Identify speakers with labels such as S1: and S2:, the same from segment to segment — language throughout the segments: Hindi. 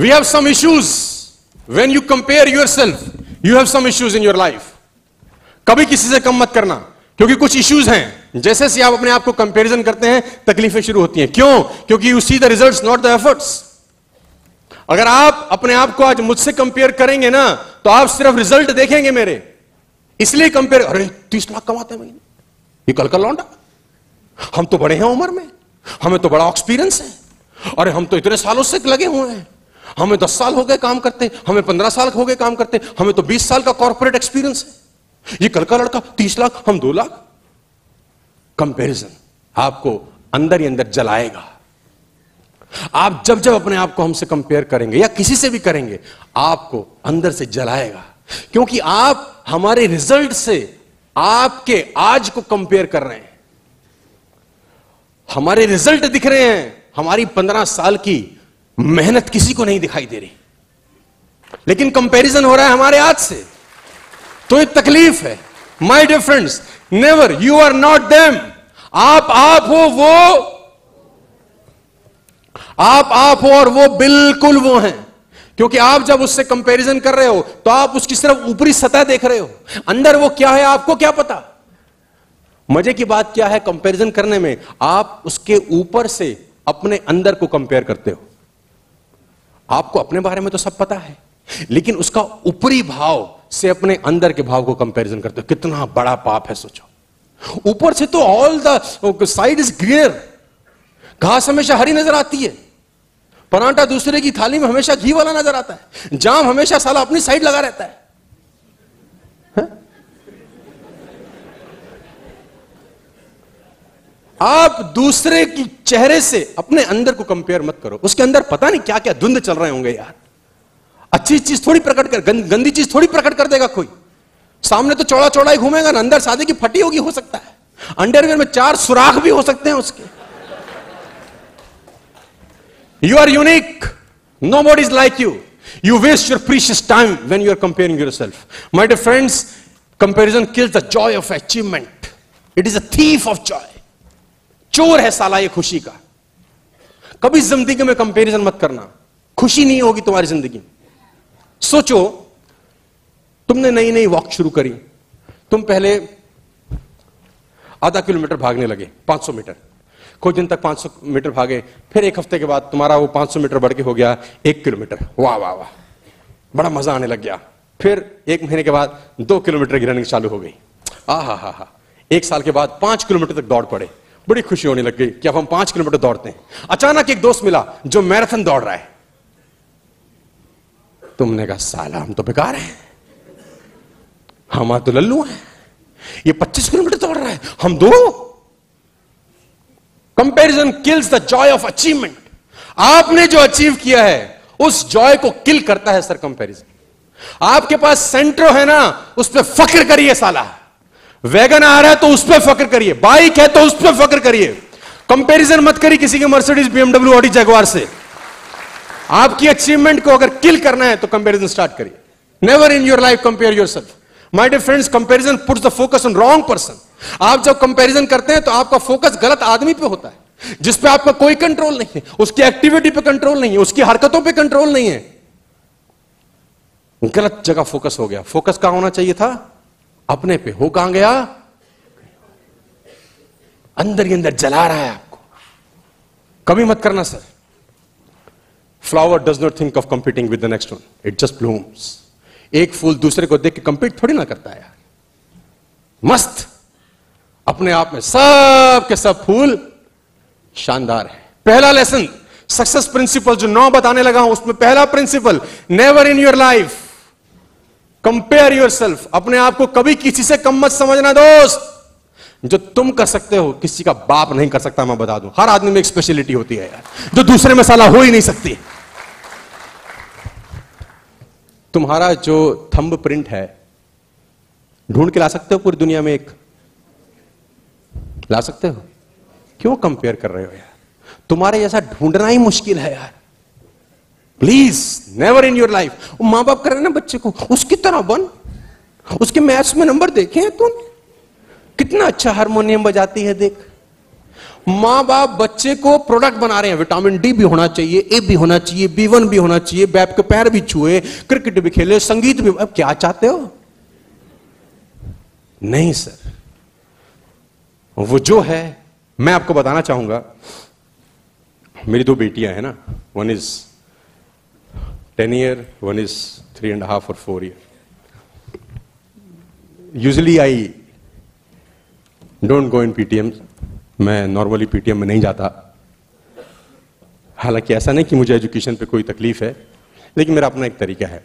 S1: We have some issues. When you compare yourself, you have some issues in your life. कभी किसी से कम मत करना क्योंकि कुछ इश्यूज़ हैं। जैसे से आप अपने आप को कंपैरिजन करते हैं तकलीफें शुरू होती हैं। क्यों? क्योंकि you see the results not the efforts अगर आप अपने आप को आज मुझसे कंपेयर करेंगे ना तो आप सिर्फ़ रिज़ल्ट देखेंगे मेरे। इसलिए कंपेयर अरे तीस लाख कमाते हैं महीने ये कल का लौंडा। हम तो बड़े हैं उम्र में। हमें तो बड़ा एक्सपीरियंस है। अरे हम तो इतने सालों से लगे हुए हैं। हमें दस साल हो गए काम करते हैं हमें पंद्रह साल हो गए काम करते हैं हमें तो बीस साल का कॉर्पोरेट एक्सपीरियंस है ये कल का लड़का, तीस लाख, हम दो लाख। कंपैरिजन आपको अंदर ही अंदर जलाएगा। आप जब जब अपने आप को हमसे कंपेयर करेंगे या किसी से भी करेंगे, आपको अंदर से जलाएगा। क्योंकि आप हमारे रिज़ल्ट से आपके आज को कंपेयर कर रहे हैं। हमारे रिज़ल्ट दिख रहे हैं, हमारी पंद्रह साल की मेहनत किसी को नहीं दिखाई दे रही। लेकिन कंपैरिजन हो रहा है हमारे आज से। तो एक तकलीफ़ है। My dear friends never you are not them आप आप हो वो। आप आप हो और वो बिल्कुल वो हैं। क्योंकि आप जब उससे कंपैरिजन कर रहे हो तो आप उसकी सिर्फ़ ऊपरी सतह देख रहे हो। अंदर वो क्या है, आपको क्या पता? मज़े की बात क्या है कंपैरिजन करने में? आप उसके ऊपर से अपने अंदर को कंपेयर करते हो। आपको अपने बारे में तो सब पता है। लेकिन उसका ऊपरी भाव से अपने अंदर के भाव को कंपैरिजन करते हो। कितना बड़ा पाप है, सोचो। ऊपर से तो all the side is greener घास हमेशा हरी नज़र आती है। परांठा दूसरे की थाली में हमेशा घी वाला नज़र आता है। जाम हमेशा साला अपनी साइड लगा रहता है। आप दूसरे की चेहरे से अपने अंदर को कंपेयर मत करो। उसके अंदर पता नहीं क्या क्या धुंध चल रहे होंगे यार। अच्छी चीज़ थोड़ी प्रकट कर, गंदी चीज़ थोड़ी प्रकट कर देगा कोई। सामने तो चौड़ा चौड़ा ही घूमेगा ना, अंदर शादी की फटी होगी, हो सकता है। अंडरवेयर में चार सुराख भी हो सकते हैं उसके। You are unique nobody is like you you waste your precious time when you are comparing yourself my dear friends comparison kills the joy of achievement it is a thief of joy चोर है साला ये खुशी का। कभी ज़िंदगी में कंपैरिजन मत करना। खुशी नहीं होगी तुम्हारी ज़िंदगी में। सोचो, तुमने नई नई वॉक शुरू करी। तुम पहले आधा किलोमीटर भागने लगे 500 मीटर। कुछ दिन तक 500 मीटर भागे, फिर एक हफ़्ते के बाद तुम्हारा वो 500 मीटर बढ़ के हो गया एक किलोमीटर। वाह वाह वाह। बड़ा मज़ा आने लग गया। फिर एक महीने के बाद दो किलोमीटर की रनिंग चालू हो गई। आ हा हा हा एक साल के बाद पाँच किलोमीटर तक दौड़ पड़े। बड़ी खुशी होने लग गई कि अब हम पाँच किलोमीटर दौड़ते हैं। अचानक एक दोस्त मिला जो मैराथन दौड़ रहा है। तुमने कहा, साला, हम तो बेकार हैं। हम तो लल्लू हैं। ये 25 किलोमीटर दौड़ रहा है। हम दो। Comparison kills the joy of achievement आपने जो अचीव किया है, उस जॉय को किल करता है सर कंपैरिजन आपके पास सेंट्रो है ना, उस पर फक्र करिए, साला। वैगन आ रहा है तो उस पर फक्र करिए। बाइक है तो उस पर फक्र करिए। कंपैरिजन मत करिए किसी के मर्सिडीज, बीएमडब्ल्यू, ऑडी, जगवार से। आपकी अचीवमेंट को अगर किल करना है तो कंपैरिजन स्टार्ट करिए। Never in your life compare yourself my dear friends comparison puts the focus on wrong person आप जब कंपैरिजन करते हैं तो आपका फोकस गलत आदमी पे होता है, जिस पे आपका कोई कंट्रोल नहीं है। उसकी एक्टिविटी पे कंट्रोल नहीं है, उसकी हरकतों पे कंट्रोल नहीं है। गलत जगह फोकस हो गया। फोकस कहाँ होना चाहिए था? अपने पे हो कहाँ गया? अंदर ही अंदर जला रहा है आपको। कभी मत करना, sir. Flower does not think of competing with the next one it just blooms एक फूल दूसरे को देख के कंपीट थोड़ी ना करता है यार। मस्त। अपने आप में सब के सब फूल शानदार है। पहला लेसन सक्सेस प्रिंसिपल जो नौ बताने लगा हूँ, उसमें पहला principle never in your life compare yourself अपने आप को कभी किसी से कम मत समझना, दोस्त। जो तुम कर सकते हो, किसी का बाप नहीं कर सकता, मैं बता दूँ। हर आदमी में एक स्पेशलिटी होती है यार, जो दूसरे में साला हो ही नहीं सकती। तुम्हारा जो थंब प्रिंट है, ढूंढ के ला सकते हो पूरी दुनिया में एक? ला सकते हो? क्यों कंपेयर कर रहे हो यार? तुम्हारे जैसा ढूंढना ही मुश्किल है यार। Please never in your life माँ बाप कर रहे ना बच्चे को, उसकी तरह बन। उसके मैथ्स में नंबर देखे हैं तुम? कितना अच्छा हारमोनियम बजाती है, देख। माँ बाप बच्चे को प्रोडक्ट बना रहे हैं। विटामिन डी भी होना चाहिए ए भी होना चाहिए बी वन भी होना चाहिए बैप के पैर भी छुए क्रिकेट भी खेले, संगीत भी। अब क्या चाहते हो? नहीं सर वो जो है, मैं आपको बताना चाहूँगा। मेरी दो बेटियाँ हैं ना। One is ten year one is three and half और four year usually I don't go in PTM मैं नॉर्मली पीटीएम में नहीं जाता। हालाँकि ऐसा नहीं कि मुझे एजुकेशन पे कोई तकलीफ़ है, लेकिन मेरा अपना एक तरीका है।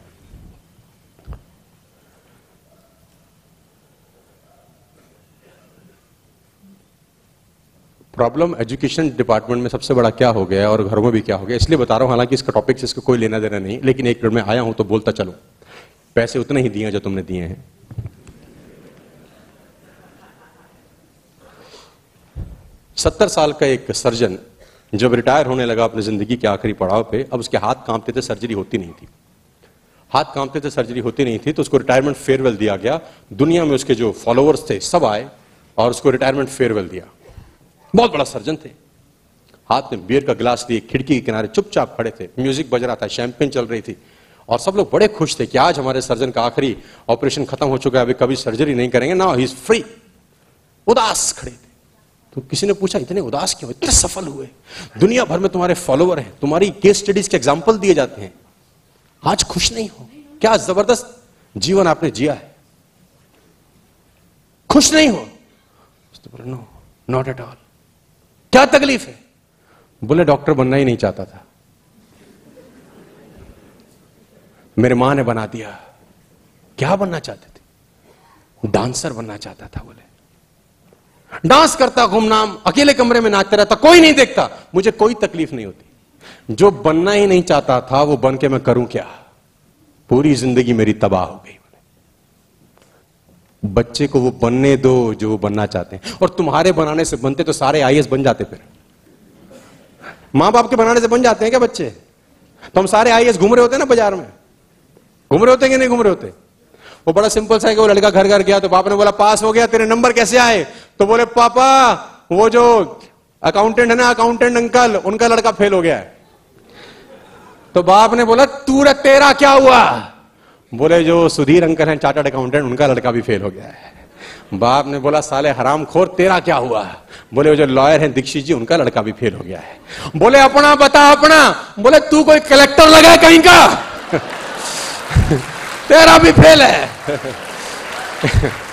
S1: प्रॉब्लम एजुकेशन डिपार्टमेंट में सबसे बड़ा क्या हो गया और घरों में भी क्या हो गया इसलिए बता रहा हूँ, हालाँकि इसका टॉपिक से इसका कोई लेना देना नहीं, लेकिन एक मिनट में आया हूँ तो बोलता चलो। पैसे उतने ही दिए जो तुमने दिए हैं। सत्तर साल का एक सर्जन जब रिटायर होने लगा अपनी ज़िंदगी के आखिरी पड़ाव पे, अब उसके हाथ कांपते थे सर्जरी होती नहीं थी। हाथ कांपते थे सर्जरी होती नहीं थी तो उसको रिटायरमेंट फेयरवेल दिया गया। दुनिया में उसके जो फॉलोअर्स थे, सब आए और उसको रिटायरमेंट फेयरवेल दिया। बहुत बड़ा सर्जन थे। हाथ में बियर का गिलास लिए, खिड़की के किनारे चुपचाप खड़े थे। म्यूज़िक बज रहा था शैंपेन चल रही थी। और सब लोग बड़े खुश थे कि आज हमारे सर्जन का आखिरी ऑपरेशन खत्म हो चुका है, अभी कभी सर्जरी नहीं करेंगे। ना ही इज़ फ्री उदास खड़े थे। तो किसी ने पूछा, इतने उदास क्यों? इतने सफल हुए। दुनिया भर में तुम्हारे फॉलोवर हैं। तुम्हारी केस स्टडीज़ के एग्ज़ाम्पल दिए जाते हैं। आज खुश नहीं हो। क्या ज़बरदस्त जीवन आपने जिया है। खुश नहीं हो? नो नॉट एट ऑल क्या तकलीफ़ है। बोले, डॉक्टर बनना ही नहीं चाहता था। मेरे माँ ने बना दिया। क्या बनना चाहते थे? डांसर बनना चाहता था, बोले। डांस करता घूमनाम अकेले कमरे में नाचता रहता, कोई नहीं देखता। मुझे कोई तकलीफ़ नहीं होती। जो बनना ही नहीं चाहता था, वो बन के मैं करूँ क्या? पूरी ज़िंदगी मेरी तबाह हो गई। बच्चे को वो बनने दो जो वो बनना चाहते हैं। और तुम्हारे बनाने से बनते तो सारे आईएएस बन जाते फिर। माँ बाप के बनाने से बन जाते हैं क्या बच्चे? तो हम सारे आईएएस घूम रहे होते ना बाज़ार में। घूम रहे होते कि नहीं घूम रहे होते? वो बड़ा सिंपल सा है कि वो लड़का घर घर गया तो बाप ने बोला, पास हो गया, तेरे नंबर कैसे आए? तो बोले, पापा, वो जो अकाउंटेंट है ना अकाउंटेंट अंकल, उनका लड़का फेल हो गया है। तो बाप ने बोला, तू तेरा क्या हुआ? बोले, जो सुधीर अंकल हैं चार्टर्ड अकाउंटेंट उनका लड़का भी फेल हो गया है। बाप ने बोला, साले हराम खोर तेरा क्या हुआ? बोले, वो जो लॉयर हैं, दीक्षित जी, उनका लड़का भी फेल हो गया है। बोले, अपना बता, अपना। बोले, तू कोई कलेक्टर लगा कहीं का? तेरा भी फेल है।